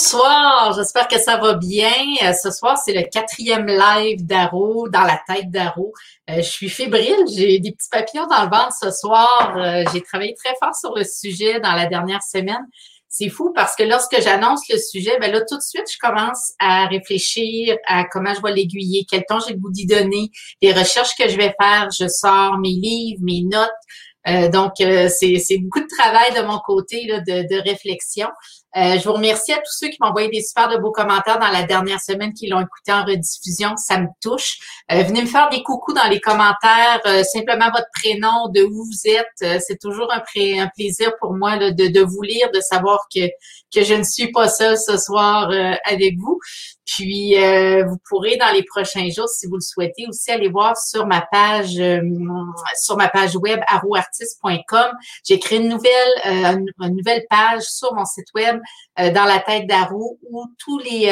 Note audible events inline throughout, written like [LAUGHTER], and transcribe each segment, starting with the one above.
Bonsoir, j'espère que ça va bien. Euh, ce soir, c'est le quatrième live d'Aro, dans la tête d'Aro. Euh, je suis fébrile, j'ai des petits papillons dans le ventre ce soir. Euh, j'ai travaillé très fort sur le sujet dans la dernière semaine. C'est fou parce que lorsque j'annonce le sujet, ben là, tout de suite, je commence à réfléchir à comment je vais l'aiguiller, quel temps j'ai le goût d'y donner, les recherches que je vais faire. Je sors mes livres, mes notes. Donc, c'est beaucoup de travail de mon côté de, de réflexion. Euh, je vous remercie à tous ceux qui m'ont envoyé des super de beaux commentaires dans la dernière semaine, qui l'ont écouté en rediffusion. Ça me touche. Euh, venez me faire des coucous dans les commentaires, euh, simplement votre prénom, de où vous êtes. c'est toujours un, un, plaisir pour moi de, de, vous lire, de savoir que, que je ne suis pas seule ce soir avec vous. Puis, euh, vous pourrez dans les prochains jours, si vous le souhaitez, aussi aller voir sur ma page euh, sur ma page web arroartiste.com. J'ai créé une nouvelle euh, une nouvelle page sur mon site web dans la tête d'Arou où tous les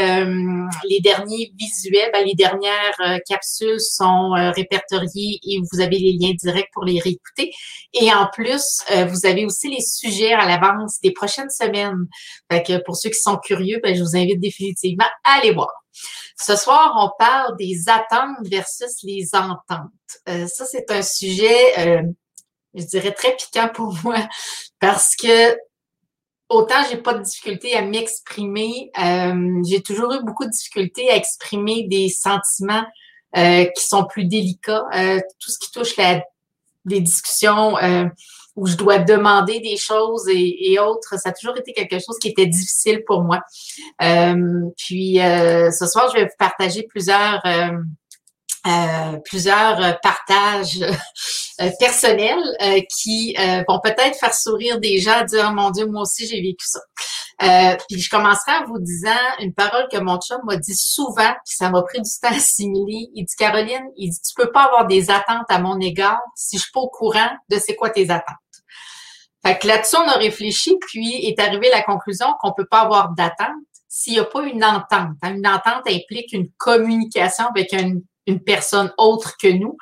les derniers visuels, ben, les dernières capsules sont répertoriés et vous avez les liens directs pour les réécouter. Et en plus, vous avez aussi les sujets à l'avance des prochaines semaines. Fait que pour ceux qui sont curieux, ben, je vous invite définitivement à aller voir. Ce soir, on parle des attentes versus les ententes. Euh, ça, c'est un sujet, euh, je dirais, très piquant pour moi parce que autant j'ai pas de difficulté à m'exprimer, euh, j'ai toujours eu beaucoup de difficulté à exprimer des sentiments qui sont plus délicats. tout ce qui touche la, les discussions où je dois demander des choses et, autres. Ça a toujours été quelque chose qui était difficile pour moi. Euh, puis euh, ce soir, je vais vous partager plusieurs euh, euh plusieurs partages [LAUGHS] personnels qui vont peut-être faire sourire des gens, dire oh, mon Dieu, moi aussi j'ai vécu ça. puis je commencerai en vous disant une parole que mon chum m'a dit souvent, puis ça m'a pris du temps à assimiler. Il dit Caroline, il dit tu peux pas avoir des attentes à mon égard si je suis pas au courant de c'est quoi tes attentes. Fait que là-dessus, on a réfléchi, puis est arrivé la conclusion qu'on peut pas avoir d'attente s'il n'y a pas une entente. Hein, une entente implique une communication avec une, personne autre que nous.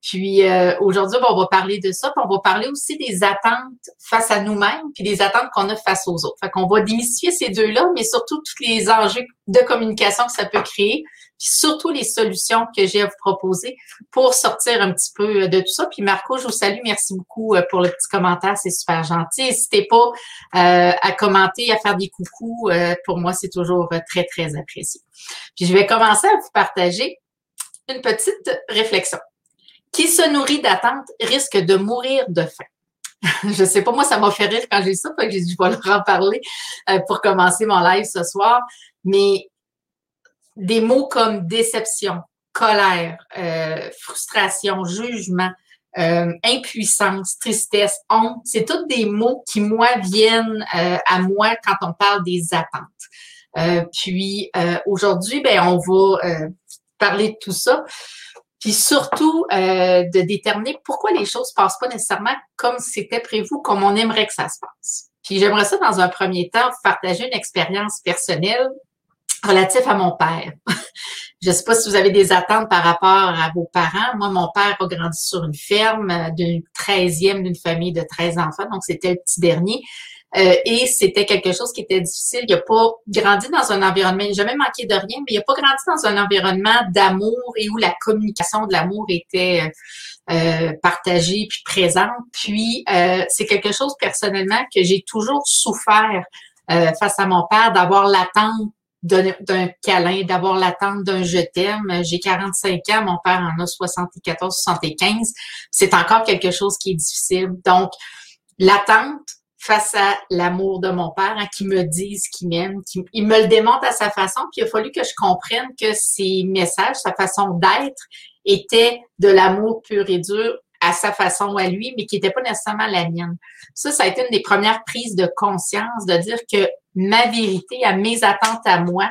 Puis euh, aujourd'hui, on va parler de ça, puis on va parler aussi des attentes face à nous-mêmes, puis des attentes qu'on a face aux autres. Fait qu'on va démystifier ces deux-là, mais surtout tous les enjeux de communication que ça peut créer, puis surtout les solutions que j'ai à vous proposer pour sortir un petit peu euh, de tout ça. Puis Marco, je vous salue, merci beaucoup euh, pour le petit commentaire, c'est super gentil. N'hésitez pas euh, à commenter, à faire des coucous. pour moi, c'est toujours très, très apprécié. Puis je vais commencer à vous partager une petite réflexion. Qui se nourrit d'attente risque de mourir de faim. [LAUGHS] je sais pas, moi, ça m'a fait rire quand j'ai ça, que j'ai dit, je vais leur en parler pour commencer mon live ce soir. Mais des mots comme déception, colère, euh, frustration, jugement, euh, impuissance, tristesse, honte, c'est tous des mots qui, moi, viennent euh, à moi quand on parle des attentes. puis aujourd'hui, ben, on va parler de tout ça. Puis surtout, de déterminer pourquoi les choses passent pas nécessairement comme c'était prévu, comme on aimerait que ça se passe. Puis j'aimerais ça, dans un premier temps, partager une expérience personnelle relatif à mon père. [LAUGHS] Je ne sais pas si vous avez des attentes par rapport à vos parents. Moi, mon père a grandi sur une ferme euh, d'une treizième d'une famille de 13 enfants, donc c'était le petit dernier. Euh, et c'était quelque chose qui était difficile. Il n'a pas grandi dans un environnement, il n'a jamais manqué de rien, mais il n'a pas grandi dans un environnement d'amour et où la communication de l'amour était euh, partagée puis présente. Puis c'est quelque chose personnellement que j'ai toujours souffert face à mon père, d'avoir l'attente d'un câlin, d'avoir l'attente d'un je t'aime. J'ai 45 ans, mon père en a 74, 75. C'est encore quelque chose qui est difficile. Donc, l'attente face à l'amour de mon père, hein, qui me dise qu'il m'aime, qui, il me le démontre à sa façon, puis il a fallu que je comprenne que ses messages, sa façon d'être, étaient de l'amour pur et dur à sa façon à lui, mais qui n'était pas nécessairement la mienne. Ça, ça a été une des premières prises de conscience de dire que ma vérité, à mes attentes à moi,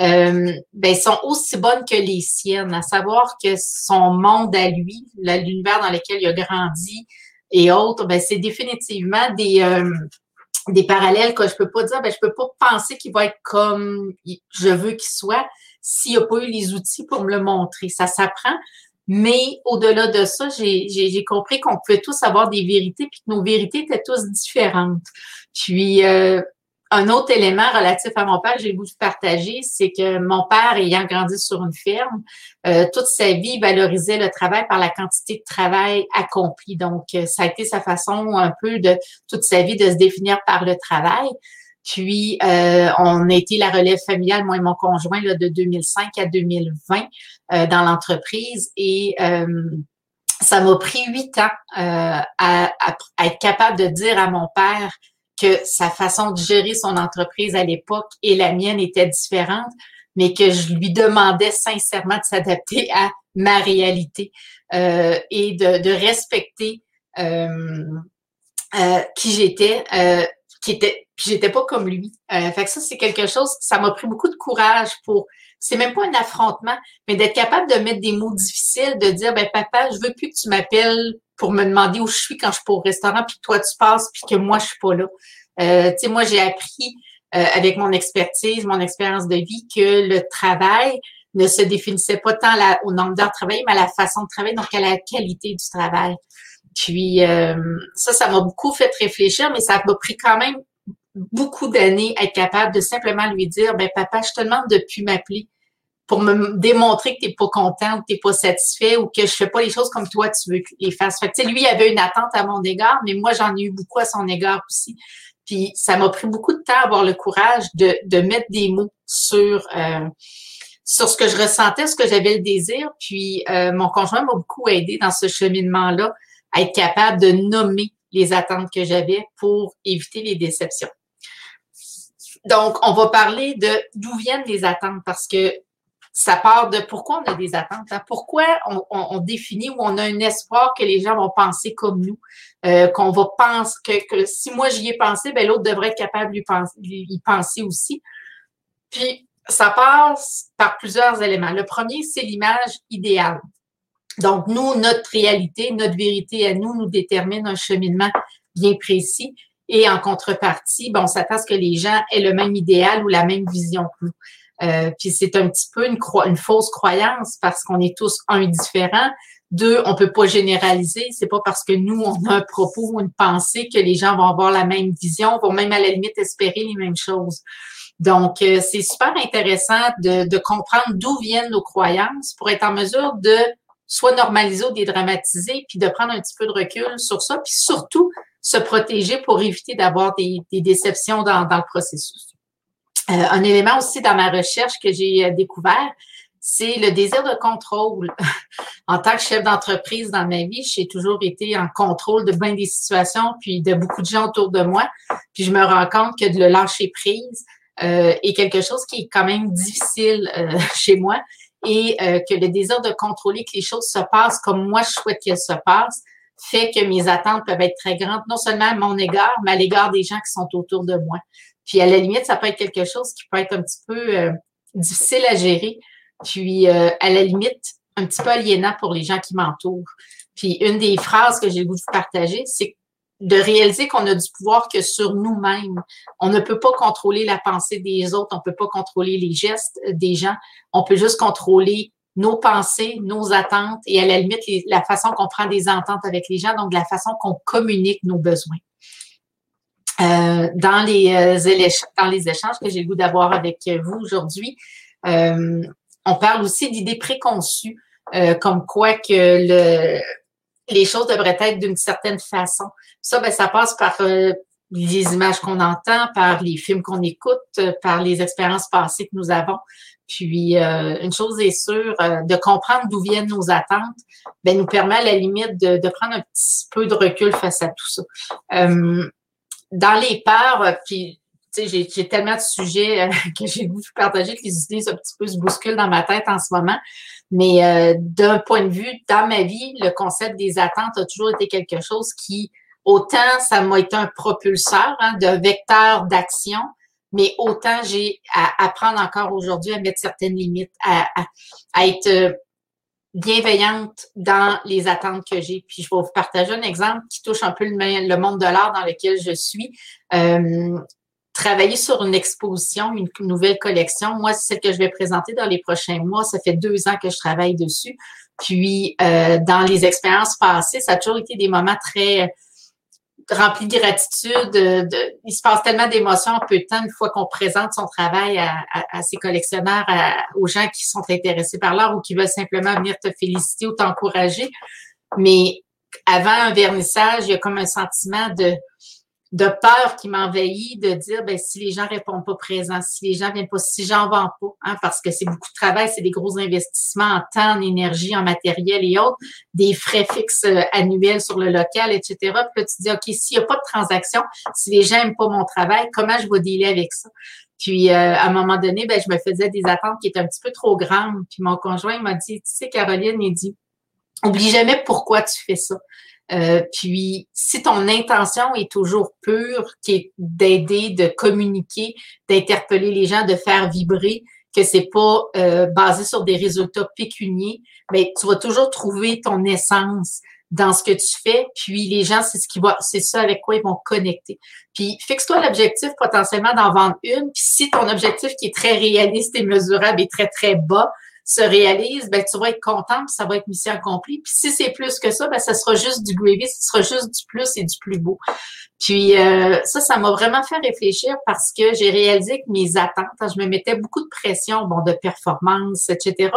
euh, ben, sont aussi bonnes que les siennes, à savoir que son monde à lui, l'univers dans lequel il a grandi et autres, ben, c'est définitivement des, euh, des parallèles que je peux pas dire, ben, je peux pas penser qu'il va être comme je veux qu'il soit s'il n'y a pas eu les outils pour me le montrer. Ça s'apprend. Mais au-delà de ça, j'ai compris qu'on pouvait tous avoir des vérités, puis que nos vérités étaient tous différentes. Puis, euh, un autre élément relatif à mon père, j'ai voulu partager, c'est que mon père, ayant grandi sur une ferme, euh, toute sa vie valorisait le travail par la quantité de travail accompli. Donc, euh, ça a été sa façon un peu de toute sa vie de se définir par le travail. Puis, euh, on a été la relève familiale, moi et mon conjoint, là, de 2005 à 2020 dans l'entreprise. Et ça m'a pris huit ans à, à, être capable de dire à mon père que sa façon de gérer son entreprise à l'époque et la mienne était différente, mais que je lui demandais sincèrement de s'adapter à ma réalité euh, et de, de respecter euh, euh, qui j'étais, euh, qui était, j'étais pas comme lui. Euh, fait que ça c'est quelque chose, ça m'a pris beaucoup de courage pour. C'est même pas un affrontement, mais d'être capable de mettre des mots difficiles, de dire ben papa, je veux plus que tu m'appelles pour me demander où je suis quand je suis pas au restaurant, puis que toi tu passes, puis que moi je suis pas là. Euh, tu sais, moi j'ai appris euh, avec mon expertise, mon expérience de vie, que le travail ne se définissait pas tant au nombre d'heures travaillées, mais à la façon de travailler, donc à la qualité du travail. Puis euh, ça, ça m'a beaucoup fait réfléchir, mais ça m'a pris quand même beaucoup d'années à être capable de simplement lui dire, ben papa, je te demande de plus m'appeler pour me démontrer que tu n'es pas content ou que tu n'es pas satisfait ou que je fais pas les choses comme toi tu veux que les fasses. Fait que, lui, il avait une attente à mon égard, mais moi, j'en ai eu beaucoup à son égard aussi. Puis ça m'a pris beaucoup de temps à avoir le courage de, de mettre des mots sur euh, sur ce que je ressentais, ce que j'avais le désir. Puis euh, mon conjoint m'a beaucoup aidé dans ce cheminement-là être capable de nommer les attentes que j'avais pour éviter les déceptions. Donc, on va parler de d'où viennent les attentes parce que ça part de pourquoi on a des attentes, hein? pourquoi on, définit ou on a un espoir que les gens vont penser comme nous, euh, qu'on va penser que, si moi j'y ai pensé, ben l'autre devrait être capable d'y penser, penser aussi. Puis ça passe par plusieurs éléments. Le premier, c'est l'image idéale. Donc, nous, notre réalité, notre vérité à nous nous détermine un cheminement bien précis. Et en contrepartie, bon, on s'attend à ce que les gens aient le même idéal ou la même vision que nous. Euh, puis c'est un petit peu une, une fausse croyance parce qu'on est tous un différent. Deux, on peut pas généraliser. C'est pas parce que nous on a un propos ou une pensée que les gens vont avoir la même vision, vont même à la limite espérer les mêmes choses. Donc euh, c'est super intéressant de, de comprendre d'où viennent nos croyances pour être en mesure de soit normaliser ou dédramatiser, puis de prendre un petit peu de recul sur ça, puis surtout se protéger pour éviter d'avoir des, déceptions dans, dans le processus. Euh, un élément aussi dans ma recherche que j'ai euh, découvert, c'est le désir de contrôle. [LAUGHS] en tant que chef d'entreprise dans ma vie, j'ai toujours été en contrôle de bien des situations, puis de beaucoup de gens autour de moi. Puis je me rends compte que de le lâcher prise euh, est quelque chose qui est quand même difficile euh, [LAUGHS] chez moi et que le désir de contrôler que les choses se passent comme moi je souhaite qu'elles se passent fait que mes attentes peuvent être très grandes, non seulement à mon égard, mais à l'égard des gens qui sont autour de moi. Puis à la limite, ça peut être quelque chose qui peut être un petit peu euh, difficile à gérer. Puis euh, à la limite, un petit peu aliénant pour les gens qui m'entourent. Puis une des phrases que j'ai le goût de partager, c'est de réaliser qu'on a du pouvoir que sur nous-mêmes. On ne peut pas contrôler la pensée des autres, on peut pas contrôler les gestes des gens. On peut juste contrôler nos pensées, nos attentes et à la limite la façon qu'on prend des ententes avec les gens, donc la façon qu'on communique nos besoins. Euh, dans, les, euh, dans les échanges que j'ai le goût d'avoir avec vous aujourd'hui, euh, on parle aussi d'idées préconçues, comme quoi que le, les choses devraient être d'une certaine façon. Ça, ben, ça passe par les images qu'on entend, par les films qu'on écoute, par les expériences passées que nous avons. Puis, une chose est sûre, de comprendre d'où viennent nos attentes, ben, nous permet à la limite de, de, prendre un petit peu de recul face à tout ça dans les peurs, euh, puis j'ai, j'ai tellement de sujets euh, [LAUGHS] que j'ai voulu partager que les idées un petit peu se bousculent dans ma tête en ce moment. Mais euh, d'un point de vue, dans ma vie, le concept des attentes a toujours été quelque chose qui, autant ça m'a été un propulseur, hein, de vecteur d'action, mais autant j'ai à apprendre encore aujourd'hui à mettre certaines limites, à, à, à être bienveillante dans les attentes que j'ai. Puis je vais vous partager un exemple qui touche un peu le, monde de l'art dans lequel je suis. Euh, travailler sur une exposition, une nouvelle collection. Moi, c'est celle que je vais présenter dans les prochains mois. Ça fait deux ans que je travaille dessus. Puis, euh, dans les expériences passées, ça a toujours été des moments très rempli de gratitude. De, il se passe tellement d'émotions en peu de temps une fois qu'on présente son travail à, ses collectionneurs, aux gens qui sont intéressés par l'art ou qui veulent simplement venir te féliciter ou t'encourager. Mais avant un vernissage, il y a comme un sentiment de de peur qui m'envahit de dire ben si les gens répondent pas présents, si les gens viennent pas, si j'en vends pas, hein, parce que c'est beaucoup de travail, c'est des gros investissements en temps, en énergie, en matériel et autres, des frais fixes euh, annuels sur le local, etc. Puis là, tu dis ok, s'il n'y a pas de transaction, si les gens n'aiment pas mon travail, comment je vais dealer avec ça? Puis euh, à un moment donné, ben je me faisais des attentes qui étaient un petit peu trop grandes. Puis mon conjoint m'a dit, tu sais Caroline, il dit, oublie jamais pourquoi tu fais ça. Euh, puis, si ton intention est toujours pure, qui est d'aider, de communiquer, d'interpeller les gens, de faire vibrer, que c'est pas euh, basé sur des résultats pécuniers, mais ben, tu vas toujours trouver ton essence dans ce que tu fais. Puis les gens, c'est ce qui va, c'est ça avec quoi ils vont connecter. Puis fixe-toi l'objectif potentiellement d'en vendre une. Puis si ton objectif qui est très réaliste et mesurable est très très bas, se réalise, ben, tu vas être content, puis ça va être mission accomplie. Puis si c'est plus que ça, ben, ça sera juste du gravy, ce sera juste du plus et du plus beau. Puis euh, ça, ça m'a vraiment fait réfléchir parce que j'ai réalisé que mes attentes, je me mettais beaucoup de pression, bon, de performance, etc.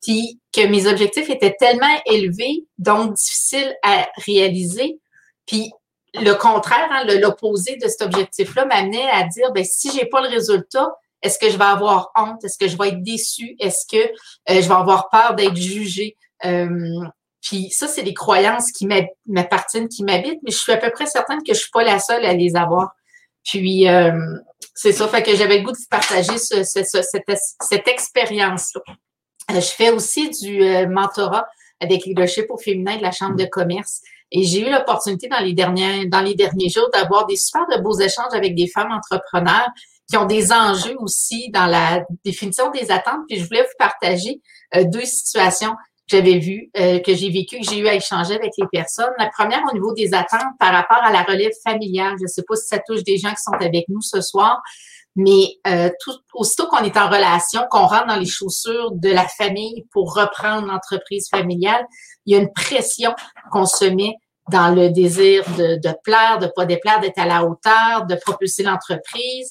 Puis que mes objectifs étaient tellement élevés, donc difficiles à réaliser. Puis le contraire, hein, l'opposé de cet objectif-là m'amenait à dire, ben si j'ai pas le résultat, est-ce que je vais avoir honte? Est-ce que je vais être déçue? Est-ce que euh, je vais avoir peur d'être jugée? Euh, puis ça, c'est des croyances qui m'appartiennent, qui m'habitent, mais je suis à peu près certaine que je suis pas la seule à les avoir. Puis euh, c'est ça, fait que j'avais le goût de partager ce, cette, expérience-là. je fais aussi du mentorat avec Leadership au féminin de la Chambre de commerce. Et j'ai eu l'opportunité dans les derniers, dans les derniers jours d'avoir des super de beaux échanges avec des femmes entrepreneurs qui ont des enjeux aussi dans la définition des attentes. Puis je voulais vous partager euh, deux situations que j'avais vues, euh, que j'ai vécues, que j'ai eu à échanger avec les personnes. La première au niveau des attentes par rapport à la relève familiale. Je ne sais pas si ça touche des gens qui sont avec nous ce soir, mais euh, tout, aussitôt qu'on est en relation, qu'on rentre dans les chaussures de la famille pour reprendre l'entreprise familiale, il y a une pression qu'on se met dans le désir de, de plaire, de pas déplaire, d'être à la hauteur, de propulser l'entreprise.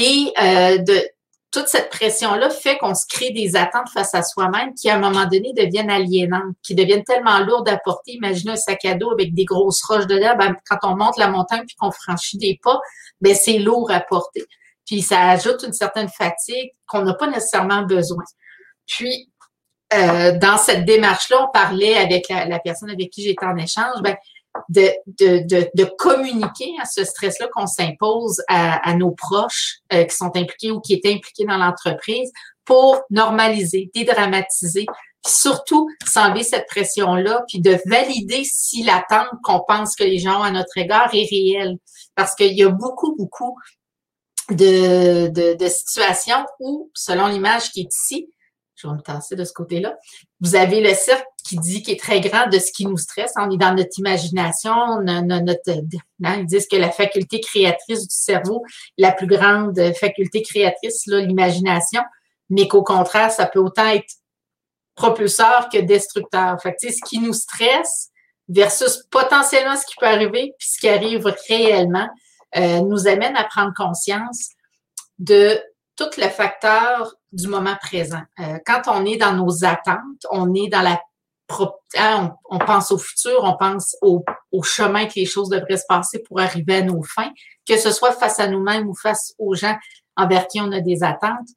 Et euh, de toute cette pression-là fait qu'on se crée des attentes face à soi-même qui, à un moment donné, deviennent aliénantes, qui deviennent tellement lourdes à porter. Imaginez un sac à dos avec des grosses roches dedans. Ben, quand on monte la montagne puis qu'on franchit des pas, ben, c'est lourd à porter. Puis ça ajoute une certaine fatigue qu'on n'a pas nécessairement besoin. Puis, euh, dans cette démarche-là, on parlait avec la, la personne avec qui j'étais en échange, ben, de, de, de, de communiquer à ce stress-là qu'on s'impose à, à, nos proches euh, qui sont impliqués ou qui étaient impliqués dans l'entreprise pour normaliser, dédramatiser, puis surtout s'enlever cette pression-là, puis de valider si l'attente qu'on pense que les gens ont à notre égard est réelle. Parce qu'il y a beaucoup, beaucoup de, de, de situations où, selon l'image qui est ici, je vais me tasser de ce côté-là. Vous avez le cercle qui dit qu'il est très grand de ce qui nous stresse. On est dans notre imagination, notre, hein, ils disent que la faculté créatrice du cerveau, la plus grande faculté créatrice, l'imagination, mais qu'au contraire, ça peut autant être propulseur que destructeur. Fait que, ce qui nous stresse versus potentiellement ce qui peut arriver, puis ce qui arrive réellement, euh, nous amène à prendre conscience de tout le facteur du moment présent. Euh, quand on est dans nos attentes, on est dans la hein, on, pense au futur, on pense au, chemin que les choses devraient se passer pour arriver à nos fins, que ce soit face à nous-mêmes ou face aux gens envers qui on a des attentes.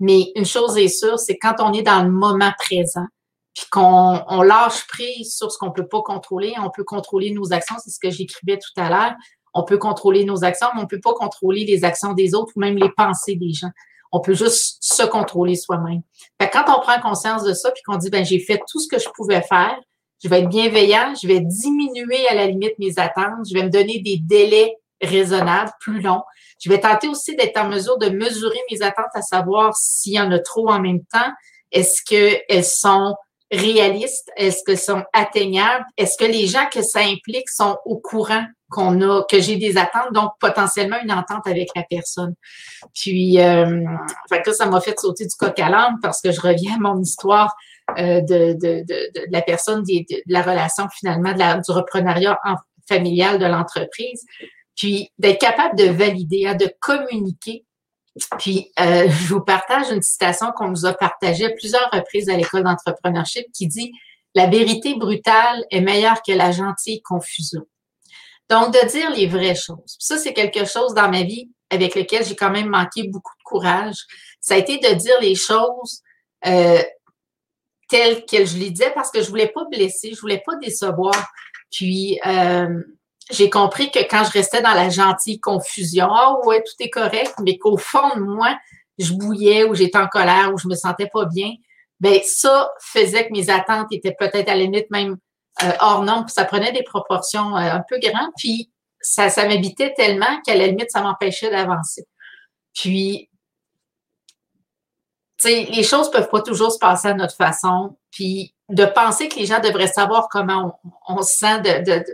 Mais une chose est sûre, c'est quand on est dans le moment présent, puis qu'on on lâche prise sur ce qu'on peut pas contrôler, on peut contrôler nos actions, c'est ce que j'écrivais tout à l'heure. On peut contrôler nos actions, mais on peut pas contrôler les actions des autres ou même les pensées des gens. On peut juste se contrôler soi-même. quand on prend conscience de ça, puis qu'on dit, ben, j'ai fait tout ce que je pouvais faire, je vais être bienveillant, je vais diminuer à la limite mes attentes, je vais me donner des délais raisonnables, plus longs. Je vais tenter aussi d'être en mesure de mesurer mes attentes, à savoir s'il y en a trop en même temps. Est-ce qu'elles sont réalistes? Est-ce qu'elles sont atteignables? Est-ce que les gens que ça implique sont au courant qu'on a, que j'ai des attentes, donc potentiellement une entente avec la personne? Puis, euh, fait que ça m'a fait sauter du coq à l'âne parce que je reviens à mon histoire de, de, de, la personne, de, la relation finalement de la, du reprenariat familial de l'entreprise. Puis d'être capable de valider, hein, de communiquer. Puis euh, je vous partage une citation qu'on nous a partagée à plusieurs reprises à l'école d'entrepreneurship qui dit La vérité brutale est meilleure que la gentille confusion. Donc, de dire les vraies choses. Ça, c'est quelque chose dans ma vie avec lequel j'ai quand même manqué beaucoup de courage. Ça a été de dire les choses euh, telles qu'elles je les disais parce que je voulais pas blesser, je voulais pas décevoir. Puis, euh, j'ai compris que quand je restais dans la gentille confusion, ah ouais, tout est correct, mais qu'au fond de moi, je bouillais ou j'étais en colère ou je me sentais pas bien, ben ça faisait que mes attentes étaient peut-être à la limite même euh, hors nombre, ça prenait des proportions euh, un peu grandes, puis ça, ça m'habitait tellement qu'à la limite, ça m'empêchait d'avancer. Puis, tu sais, les choses peuvent pas toujours se passer à notre façon, puis de penser que les gens devraient savoir comment on, se sent de, de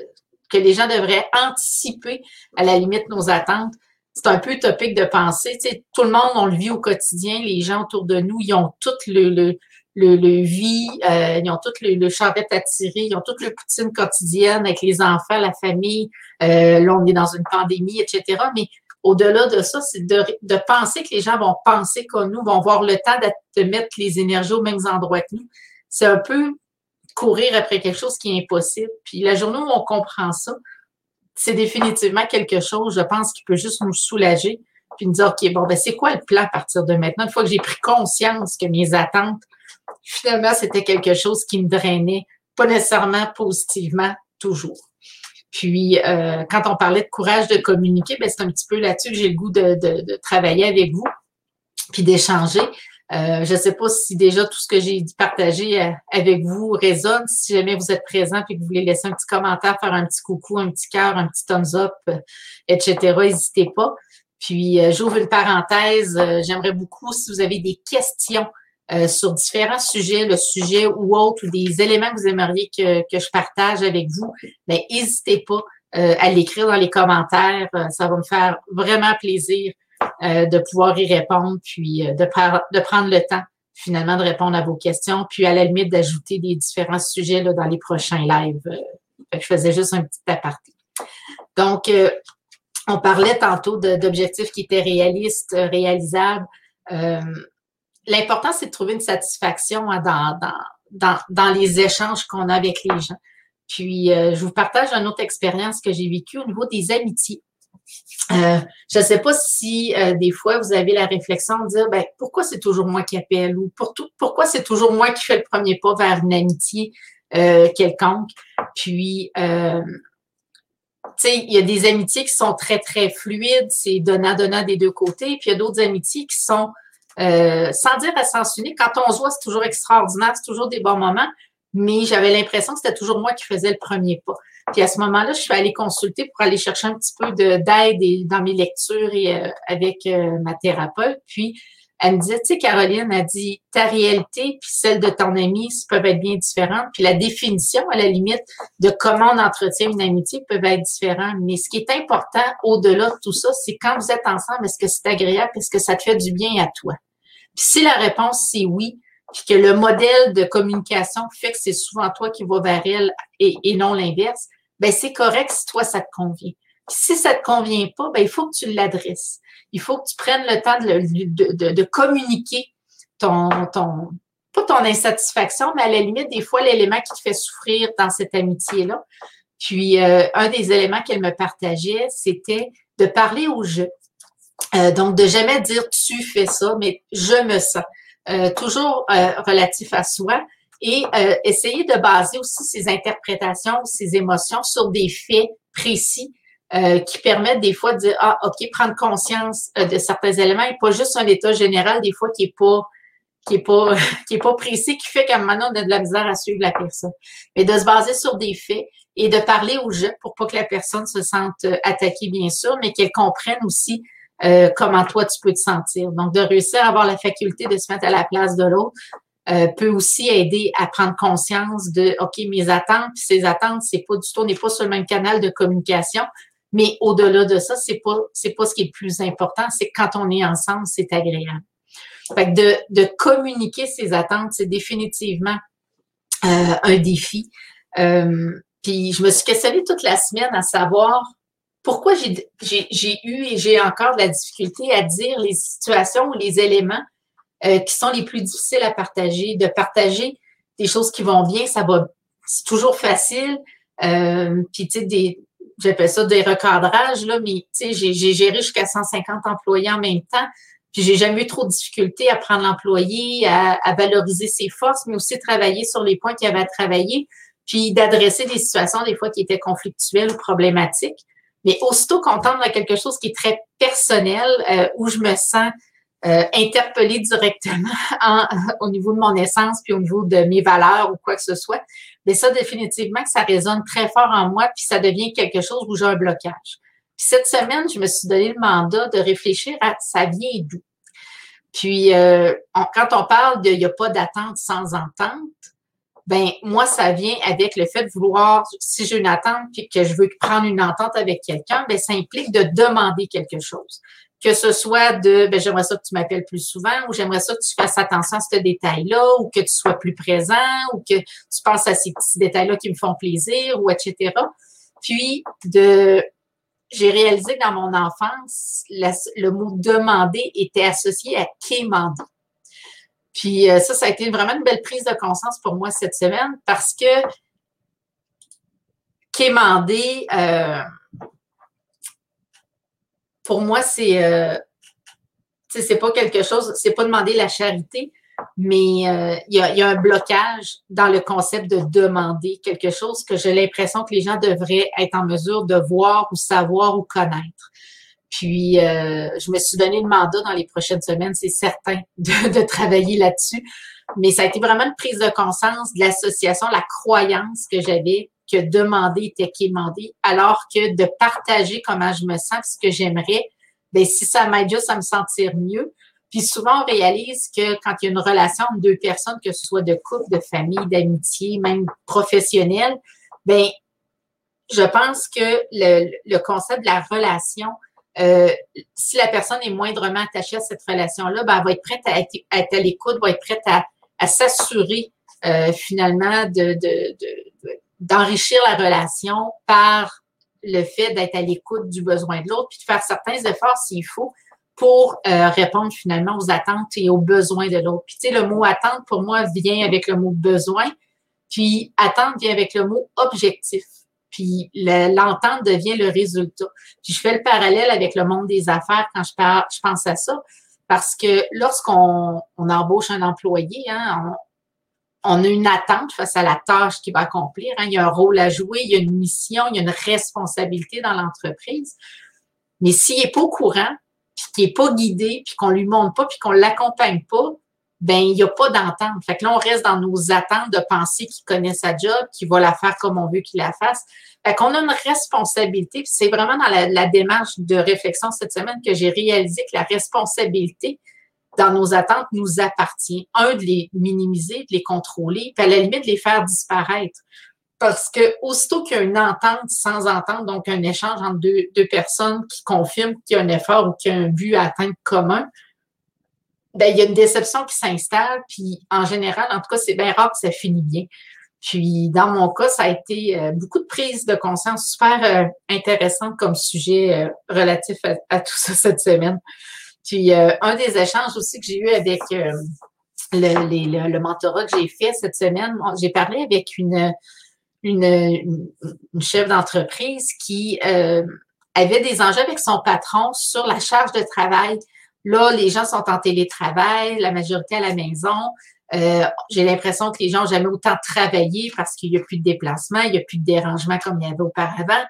que les gens devraient anticiper à la limite nos attentes. C'est un peu utopique de penser. Tu sais, tout le monde, on le vit au quotidien. Les gens autour de nous, ils ont tout le, le, le, vie, euh, ils ont tout le, le charrette à tirer, ils ont toute le poutine quotidienne avec les enfants, la famille. Euh, là, on est dans une pandémie, etc. Mais au-delà de ça, c'est de, de, penser que les gens vont penser comme nous, vont avoir le temps de mettre les énergies aux mêmes endroits que nous. C'est un peu courir après quelque chose qui est impossible. Puis la journée où on comprend ça, c'est définitivement quelque chose, je pense, qui peut juste nous soulager, puis nous dire, OK, bon, ben c'est quoi le plan à partir de maintenant? Une fois que j'ai pris conscience que mes attentes, finalement, c'était quelque chose qui me drainait, pas nécessairement positivement, toujours. Puis, euh, quand on parlait de courage de communiquer, ben, c'est un petit peu là-dessus que j'ai le goût de, de travailler avec vous, puis d'échanger. Euh, je ne sais pas si déjà tout ce que j'ai partagé euh, avec vous résonne. Si jamais vous êtes présent et que vous voulez laisser un petit commentaire, faire un petit coucou, un petit cœur, un petit thumbs up, euh, etc., n'hésitez pas. Puis, j'ouvre une parenthèse. J'aimerais beaucoup, si vous avez des questions sur différents sujets, le sujet ou autre, ou des éléments que vous aimeriez que, que je partage avec vous, ben, n'hésitez pas à l'écrire dans les commentaires. ça va me faire vraiment plaisir euh, de pouvoir y répondre, puis euh, de, prendre le temps finalement de répondre à vos questions, puis à la limite d'ajouter des différents sujets dans les prochains lives. Euh, je faisais juste un petit aparté. Donc, on parlait tantôt d'objectifs qui étaient réalistes, réalisables. L'important, c'est de trouver une satisfaction hein, dans, les échanges qu'on a avec les gens. Puis, je vous partage une autre expérience que j'ai vécue au niveau des amitiés. Euh, je ne sais pas si euh, des fois vous avez la réflexion de dire ben, pourquoi c'est toujours moi qui appelle ou pourquoi c'est toujours moi qui fais le premier pas vers une amitié euh, quelconque? Puis, tu sais, il y a des amitiés qui sont très, très fluides, c'est donnant-donnant des deux côtés. Puis il y a d'autres amitiés qui sont, sans dire à sens unique, quand on se voit, c'est toujours extraordinaire, c'est toujours des bons moments, mais j'avais l'impression que c'était toujours moi qui faisais le premier pas. Puis à ce moment-là, je suis allée consulter pour aller chercher un petit peu d'aide dans mes lectures et euh, avec euh, ma thérapeute. Puis elle me disait, tu sais, Caroline a dit, ta réalité puis celle de ton ami peuvent être bien différentes. Puis la définition, à la limite, de comment on entretient une amitié peuvent être différentes. Mais ce qui est important au-delà de tout ça, c'est quand vous êtes ensemble, est-ce que c'est agréable, est-ce que ça te fait du bien à toi? Puis si la réponse c'est oui, puis que le modèle de communication fait que c'est souvent toi qui vas vers elle et, et non l'inverse, ben c'est correct si toi, ça te convient. si ça te convient pas, ben il faut que tu l'adresses. Il faut que tu prennes le temps de, de, de, communiquer ton, ton, pas ton insatisfaction, mais à la limite, des fois, l'élément qui te fait souffrir dans cette amitié-là. Puis, euh, un des éléments qu'elle me partageait, c'était de parler au je. Euh, donc, de jamais dire tu fais ça, mais je me sens. Euh, toujours relatif à soi et euh, essayer de baser aussi ses interprétations, ses émotions sur des faits précis euh, qui permettent des fois de dire ah ok prendre conscience euh, de certains éléments et pas juste un état général des fois qui est pas qui est pas [LAUGHS] qui est pas précis qui fait qu'à un moment on a de la misère à suivre la personne. Mais de se baser sur des faits et de parler au jeu pour pas que la personne se sente attaquée bien sûr mais qu'elle comprenne aussi comment toi tu peux te sentir. Donc de réussir à avoir la faculté de se mettre à la place de l'autre euh, peut aussi aider à prendre conscience de OK, mes attentes, puis ces attentes, c'est pas du tout, on n'est pas sur le même canal de communication, mais au-delà de ça, c'est pas c'est pas ce qui est le plus important, c'est quand on est ensemble, c'est agréable. Fait que de, de communiquer ses attentes, c'est définitivement euh, un défi. Euh, puis je me suis questionnée toute la semaine à savoir pourquoi j'ai eu et j'ai encore de la difficulté à dire les situations ou les éléments euh, qui sont les plus difficiles à partager, de partager des choses qui vont bien, ça va, c'est toujours facile. Euh, puis tu sais, des, j'appelle ça des recadrages, là, mais tu sais, j'ai géré jusqu'à 150 employés en même temps. Puis j'ai jamais eu trop de difficultés à prendre l'employé, à, à, valoriser ses forces, mais aussi travailler sur les points qu'il avait à travailler, puis d'adresser des situations des fois qui étaient conflictuelles ou problématiques. Mais aussitôt qu'on tombe dans quelque chose qui est très personnel, euh, où je me sens euh, directement [LAUGHS] en, au niveau de mon essence, puis au niveau de mes valeurs ou quoi que ce soit, mais ça, définitivement, ça résonne très fort en moi, puis ça devient quelque chose où j'ai un blocage. Puis cette semaine, je me suis donné le mandat de réfléchir à ça vient d'où. Puis euh, quand on parle de il n'y a pas d'attente sans entente, ben moi, ça vient avec le fait de vouloir, si j'ai une attente puis que je veux prendre une entente avec quelqu'un, ben ça implique de demander quelque chose. Que ce soit de ben j'aimerais ça que tu m'appelles plus souvent, ou j'aimerais ça que tu fasses attention à ce détail-là, ou que tu sois plus présent, ou que tu penses à ces petits détails-là qui me font plaisir, ou etc. Puis de j'ai réalisé que dans mon enfance, le mot demander était associé à quémander. Puis euh, ça, ça a été vraiment une belle prise de conscience pour moi cette semaine parce que quémander, euh, pour moi, c'est euh, c'est pas quelque chose, c'est pas demander la charité, mais euh, il y, a, un blocage dans le concept de demander quelque chose que j'ai l'impression que les gens devraient être en mesure de voir ou savoir ou connaître. Puis, euh, je me suis donné le mandat dans les prochaines semaines, c'est certain, [LAUGHS] de, de travailler là-dessus. Mais ça a été vraiment une prise de conscience de l'association, la croyance que j'avais que demander était quémander, alors que de partager comment je me sens, ce que j'aimerais, ben si ça m'aide juste à me sentir mieux. Puis souvent, on réalise que quand il y a une relation entre deux personnes, que ce soit de couple, de famille, d'amitié, même professionnelle, ben je pense que le, le concept de la relation euh, si la personne est moindrement attachée à cette relation-là, ben, elle va être prête à être, à, l'écoute, va être prête à, à s'assurer euh, finalement de, de, d'enrichir la relation par le fait d'être à l'écoute du besoin de l'autre, puis de faire certains efforts s'il faut pour euh, répondre finalement aux attentes et aux besoins de l'autre. Puis tu sais, le mot attente pour moi vient avec le mot besoin, puis attente vient avec le mot objectif puis l'entente devient le résultat. Puis je fais le parallèle avec le monde des affaires quand je, parle, je pense à ça, parce que lorsqu'on on embauche un employé, hein, on, a une attente face à la tâche qu'il va accomplir. Hein. il y a un rôle à jouer, il y a une mission, il y a une responsabilité dans l'entreprise. Mais s'il n'est pas au courant, puis qu'il n'est pas guidé, puis qu'on lui montre pas, puis qu'on l'accompagne pas, ben il n'y a pas d'entente. Fait que là, on reste dans nos attentes de penser qu'il connaît sa job, qu'il va la faire comme on veut qu'il la fasse. Fait qu'on a une responsabilité. C'est vraiment dans la, démarche de réflexion cette semaine que j'ai réalisé que la responsabilité dans nos attentes nous appartient. Un, de les minimiser, de les contrôler, puis à la limite, de les faire disparaître. Parce que aussitôt qu'il y a une entente sans entente, donc un échange entre deux, personnes qui confirment qu'il y a un effort ou qu'il y a un but à atteindre commun, ben, il y a une déception qui s'installe, puis en général, en tout cas, c'est bien rare que ça finit bien. Puis dans mon cas, ça a été euh, beaucoup de prise de conscience super euh, intéressante comme sujet euh, relatif à, tout ça cette semaine. Puis un des échanges aussi que j'ai eu avec le, le, mentorat que j'ai fait cette semaine, j'ai parlé avec une, une, une chef d'entreprise qui avait des enjeux avec son patron sur la charge de travail Là, les gens sont en télétravail, la majorité à la maison. Euh, j'ai l'impression que les gens n'ont jamais autant travaillé parce qu'il n'y a plus de déplacement, il n'y a plus de dérangement comme il y avait auparavant.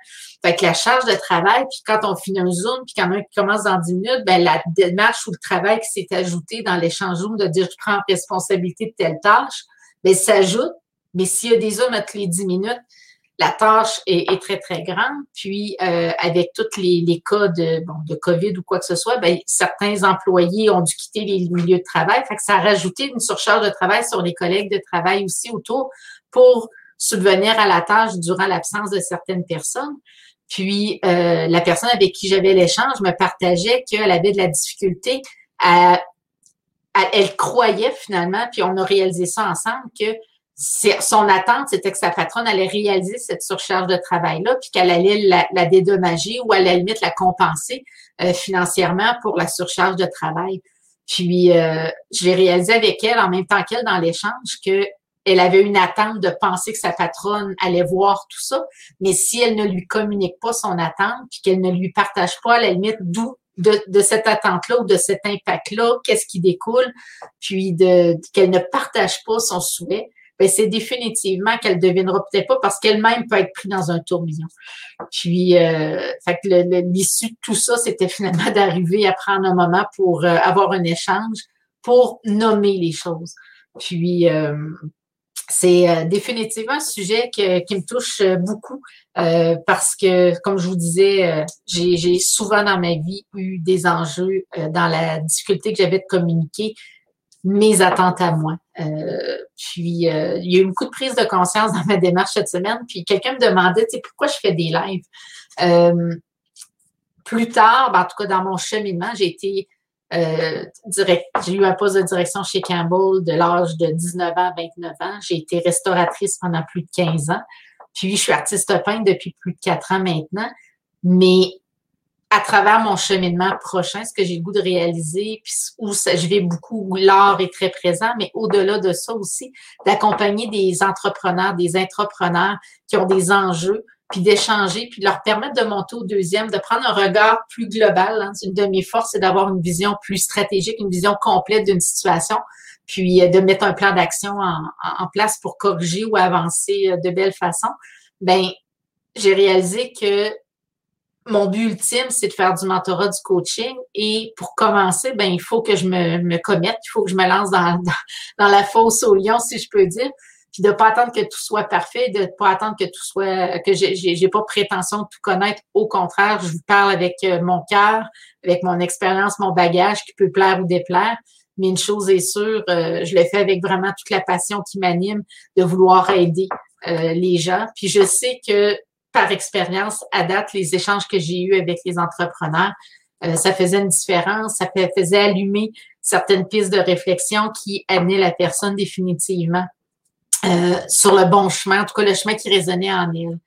Fait que la charge de travail, puis quand on finit un Zoom, puis quand on commence dans 10 minutes, ben la démarche ou le travail qui s'est ajouté dans l'échange Zoom de dire je prends responsabilité de telle tâche, ben s'ajoute. Mais s'il y a des Zooms entre les 10 minutes, la tâche est, très, très grande. Puis, euh, avec tous les, cas de, bon, de COVID ou quoi que ce soit, ben, certains employés ont dû quitter les milieux de travail. Fait que ça a rajouté une surcharge de travail sur les collègues de travail aussi autour pour subvenir à la tâche durant l'absence de certaines personnes. Puis, euh, la personne avec qui j'avais l'échange me partageait qu'elle avait de la difficulté à elle, croyait finalement, puis on a réalisé ça ensemble, que son attente, c'était que sa patronne allait réaliser cette surcharge de travail-là, puis qu'elle allait la, dédommager ou à la limite la compenser euh, financièrement pour la surcharge de travail. Puis, euh, j'ai réalisé avec elle, en même temps qu'elle, dans l'échange, que elle avait une attente de penser que sa patronne allait voir tout ça, mais si elle ne lui communique pas son attente, puis qu'elle ne lui partage pas à la limite d'où de, cette attente-là ou de cet impact-là, qu'est-ce qui découle, puis de, qu'elle ne partage pas son souhait, ben c'est définitivement qu'elle ne devinera peut-être pas parce qu'elle-même peut être prise dans un tourbillon. Puis, euh, fait que l'issue de tout ça, c'était finalement [LAUGHS] d'arriver à prendre un moment pour euh, avoir un échange, pour nommer les choses. Puis, euh, c'est euh, définitivement un sujet qui me touche euh, beaucoup euh, parce que, comme je vous disais, j'ai souvent dans ma vie eu des enjeux dans la difficulté que j'avais de communiquer mes attentes à moi. puis, il y a eu beaucoup de prise de conscience dans ma démarche cette semaine. Puis, quelqu'un me demandait, tu sais, pourquoi je fais des lives? plus tard, ben, en tout cas dans mon cheminement, j'ai été euh, j'ai eu un poste de direction chez Campbell de l'âge de 19 ans à 29 ans. J'ai été restauratrice pendant plus de 15 ans. Puis, je suis artiste peintre depuis plus de 4 ans maintenant. Mais à travers mon cheminement prochain, ce que j'ai le goût de réaliser, puis où ça, je vais beaucoup, où l'art est très présent, mais au-delà de ça aussi, d'accompagner des entrepreneurs, des entrepreneurs qui ont des enjeux puis d'échanger, puis de leur permettre de monter au deuxième, de prendre un regard plus global. Hein. Une de mes forces, c'est d'avoir une vision plus stratégique, une vision complète d'une situation, puis euh, de mettre un plan d'action en, place pour corriger ou avancer euh, de belle façon. Ben, j'ai réalisé que mon but ultime, c'est de faire du mentorat, du coaching. Et pour commencer, ben, il faut que je me, me commette, il faut que je me lance dans, [LAUGHS] la fosse au lion, si je peux dire puis de pas attendre que tout soit parfait, de pas attendre que tout soit que j'ai j'ai pas prétention de tout connaître. Au contraire, je vous parle avec euh, mon cœur, avec mon expérience, mon bagage qui peut plaire ou déplaire. Mais une chose est sûre, euh, je le fais avec vraiment toute la passion qui m'anime de vouloir aider euh, les gens. Puis je sais que par expérience, à date, les échanges que j'ai eus avec les entrepreneurs, ça faisait une différence, ça faisait allumer certaines pistes de réflexion qui amenaient la personne définitivement euh, sur le bon chemin, en tout cas le chemin qui résonnait en elle.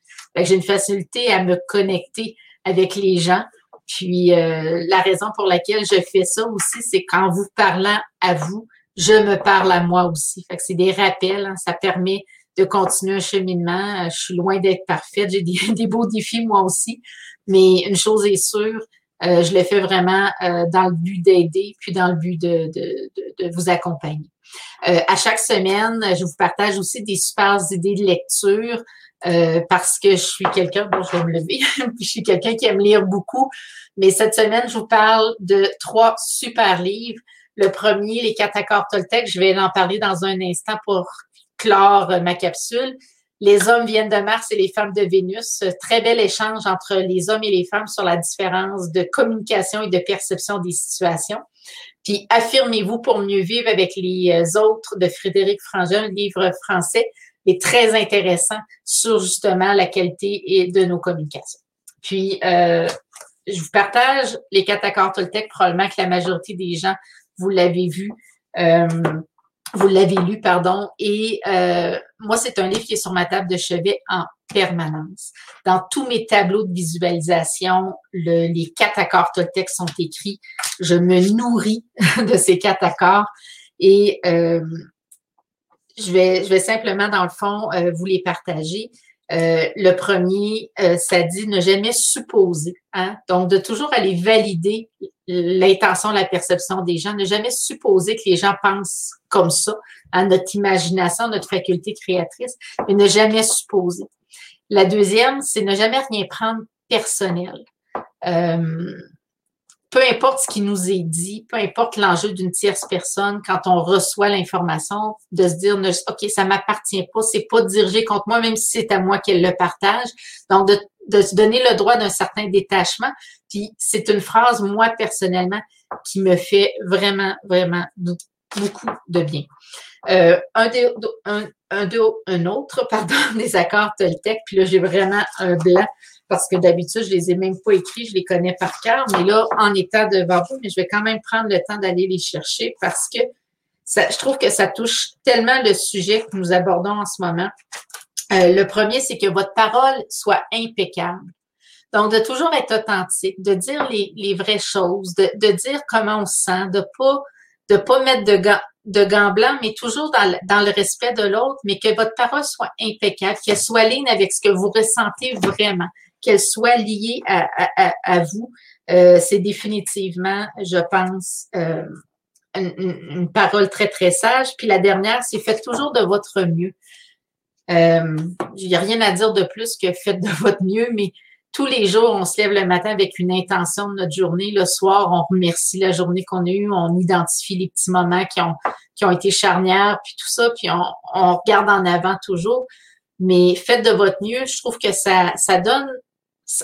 J'ai une facilité à me connecter avec les gens. Puis euh, la raison pour laquelle je fais ça aussi, c'est qu'en vous parlant à vous, je me parle à moi aussi. Fait que c'est des rappels, hein. ça permet de continuer un cheminement. Je suis loin d'être parfaite, j'ai [LAUGHS] des, beaux défis moi aussi, mais une chose est sûre, euh, je le fais vraiment dans le but d'aider, puis dans le but de, de, de, vous accompagner. Euh, à chaque semaine, je vous partage aussi des super idées de lecture euh, parce que je suis quelqu'un, bon, je vais me lever, [LAUGHS] je suis quelqu'un qui aime lire beaucoup. Mais cette semaine, je vous parle de trois super livres. Le premier, Les quatre accords Toltec, je vais en parler dans un instant pour clore ma capsule. Les hommes viennent de Mars et les femmes de Vénus. Très bel échange entre les hommes et les femmes sur la différence de communication et de perception des situations. Puis Affirmez-vous pour mieux vivre avec les euh, autres de Frédéric Frangin, livre français, est très intéressant sur justement la qualité de nos communications. Puis, euh, je vous partage les quatre accords Toltec, probablement que la majorité des gens, vous l'avez vu. Euh, vous l'avez lu, pardon. Et euh, moi, c'est un livre qui est sur ma table de chevet en permanence. Dans tous mes tableaux de visualisation, les quatre accords Toltec sont écrits. Je me nourris [LAUGHS] de ces quatre accords et euh, je, vais, je vais simplement, dans le fond, euh, vous les partager. Euh, le premier, euh, ça dit ne jamais supposer. Hein? Donc, de toujours aller valider l'intention, la perception des gens, ne jamais supposer que les gens pensent comme ça, à hein, notre imagination, notre faculté créatrice, mais ne jamais supposer. La deuxième, c'est ne jamais rien prendre personnel. Euh, peu importe ce qui nous est dit, peu importe l'enjeu d'une tierce personne, quand on reçoit l'information, de se dire, OK, ça m'appartient pas, c'est pas dirigé contre moi, même si c'est à moi qu'elle le partage. Donc, de, de se donner le droit d'un certain détachement. Puis, c'est une phrase, moi, personnellement, qui me fait vraiment, vraiment beaucoup de bien. Euh, un, un, un, un, autre, [LAUGHS] pardon, des accords Toltec, puis là, j'ai vraiment un blanc. Parce que d'habitude, je les ai même pas écrits, je les connais par cœur, mais là, en état devant vous, mais je vais quand même prendre le temps d'aller les chercher parce que ça, je trouve que ça touche tellement le sujet que nous abordons en ce moment. Euh, le premier, c'est que votre parole soit impeccable. Donc, de toujours être authentique, de dire les, les vraies choses, de, de, dire comment on se sent, de pas de pas mettre de gants, de gants blancs, mais toujours dans le, dans le respect de l'autre, mais que votre parole soit impeccable, qu'elle soit ligne avec ce que vous ressentez vraiment, qu'elle soit liée à, à, à vous. Euh, c'est définitivement, je pense, euh, une, une, parole très, très sage. Puis la dernière, c'est faites toujours de votre mieux. Euh, Il n'y a rien à dire de plus que faites de votre mieux, mais tous les jours, on se lève le matin avec une intention de notre journée. Le soir, on remercie la journée qu'on a eue, on identifie les petits moments qui ont, qui ont été charnières, puis tout ça, puis on, on regarde en avant toujours. Mais faites de votre mieux. Je trouve que ça, ça donne,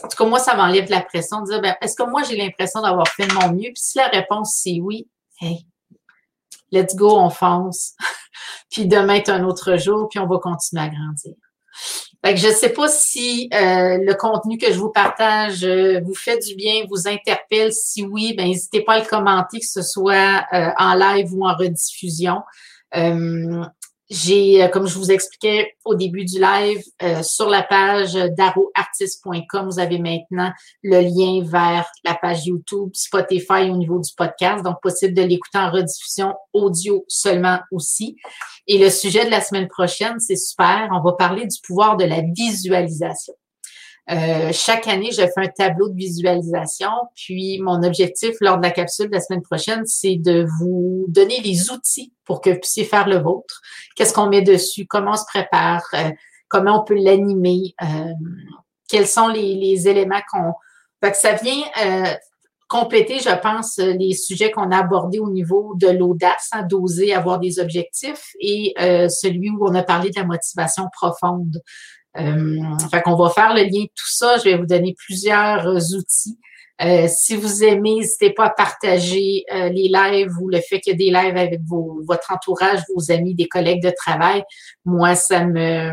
en tout cas, moi, ça m'enlève la pression de dire, ben, est-ce que moi, j'ai l'impression d'avoir fait de mon mieux? Puis si la réponse, c'est oui, hey, let's go, on fonce. [LAUGHS] puis demain est un autre jour, puis on va continuer à grandir. Fait je ne sais pas si euh, le contenu que je vous partage euh, vous fait du bien, vous interpelle. Si oui, ben n'hésitez pas à le commenter, que ce soit euh, en live ou en rediffusion. J'ai, comme je vous expliquais au début du live, sur la page daroartist.com, vous avez maintenant le lien vers la page YouTube, Spotify au niveau du podcast, donc possible de l'écouter en rediffusion audio seulement aussi. Et le sujet de la semaine prochaine, c'est super. On va parler du pouvoir de la visualisation. Euh, chaque année, je fais un tableau de visualisation. Puis, mon objectif lors de la capsule de la semaine prochaine, c'est de vous donner les outils pour que vous puissiez faire le vôtre. Qu'est-ce qu'on met dessus? Comment on se prépare? Euh, comment on peut l'animer? Euh, quels sont les, les éléments qu'on... Fait que ça vient euh, compléter, je pense, les sujets qu'on a abordés au niveau de l'audace, hein, d'oser avoir des objectifs, et euh, celui où on a parlé de la motivation profonde. Euh, fait qu'on va faire le lien de tout ça. Je vais vous donner plusieurs euh, outils. Euh, si vous aimez, n'hésitez pas à partager les lives ou le fait qu'il y a des lives avec vos, votre entourage, vos amis, des collègues de travail. Moi, ça me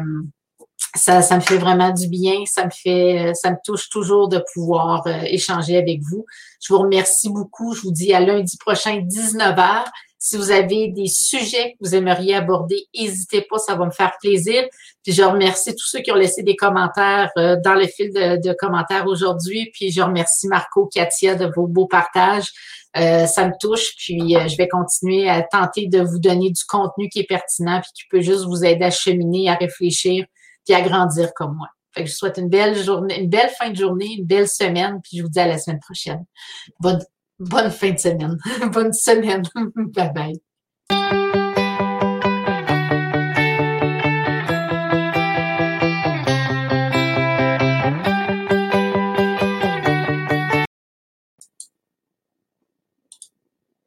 ça, me fait vraiment du bien. Ça me fait, ça me touche toujours de pouvoir euh, échanger avec vous. Je vous remercie beaucoup. Je vous dis à lundi prochain, 19h. Si vous avez des sujets que vous aimeriez aborder, n'hésitez pas, ça va me faire plaisir. Puis je remercie tous ceux qui ont laissé des commentaires euh, dans le fil de, commentaires aujourd'hui. Puis je remercie Marco, Katia de vos beaux partages. Euh, ça me touche, puis je vais continuer à tenter de vous donner du contenu qui est pertinent puis qui peut juste vous aider à cheminer, à réfléchir, puis à grandir comme moi. Je vous souhaite une belle journée, une belle fin de journée, une belle semaine, puis je vous dis à la semaine prochaine. Bonne, bonne fin de semaine. [LAUGHS] bonne semaine. [LAUGHS] bye bye.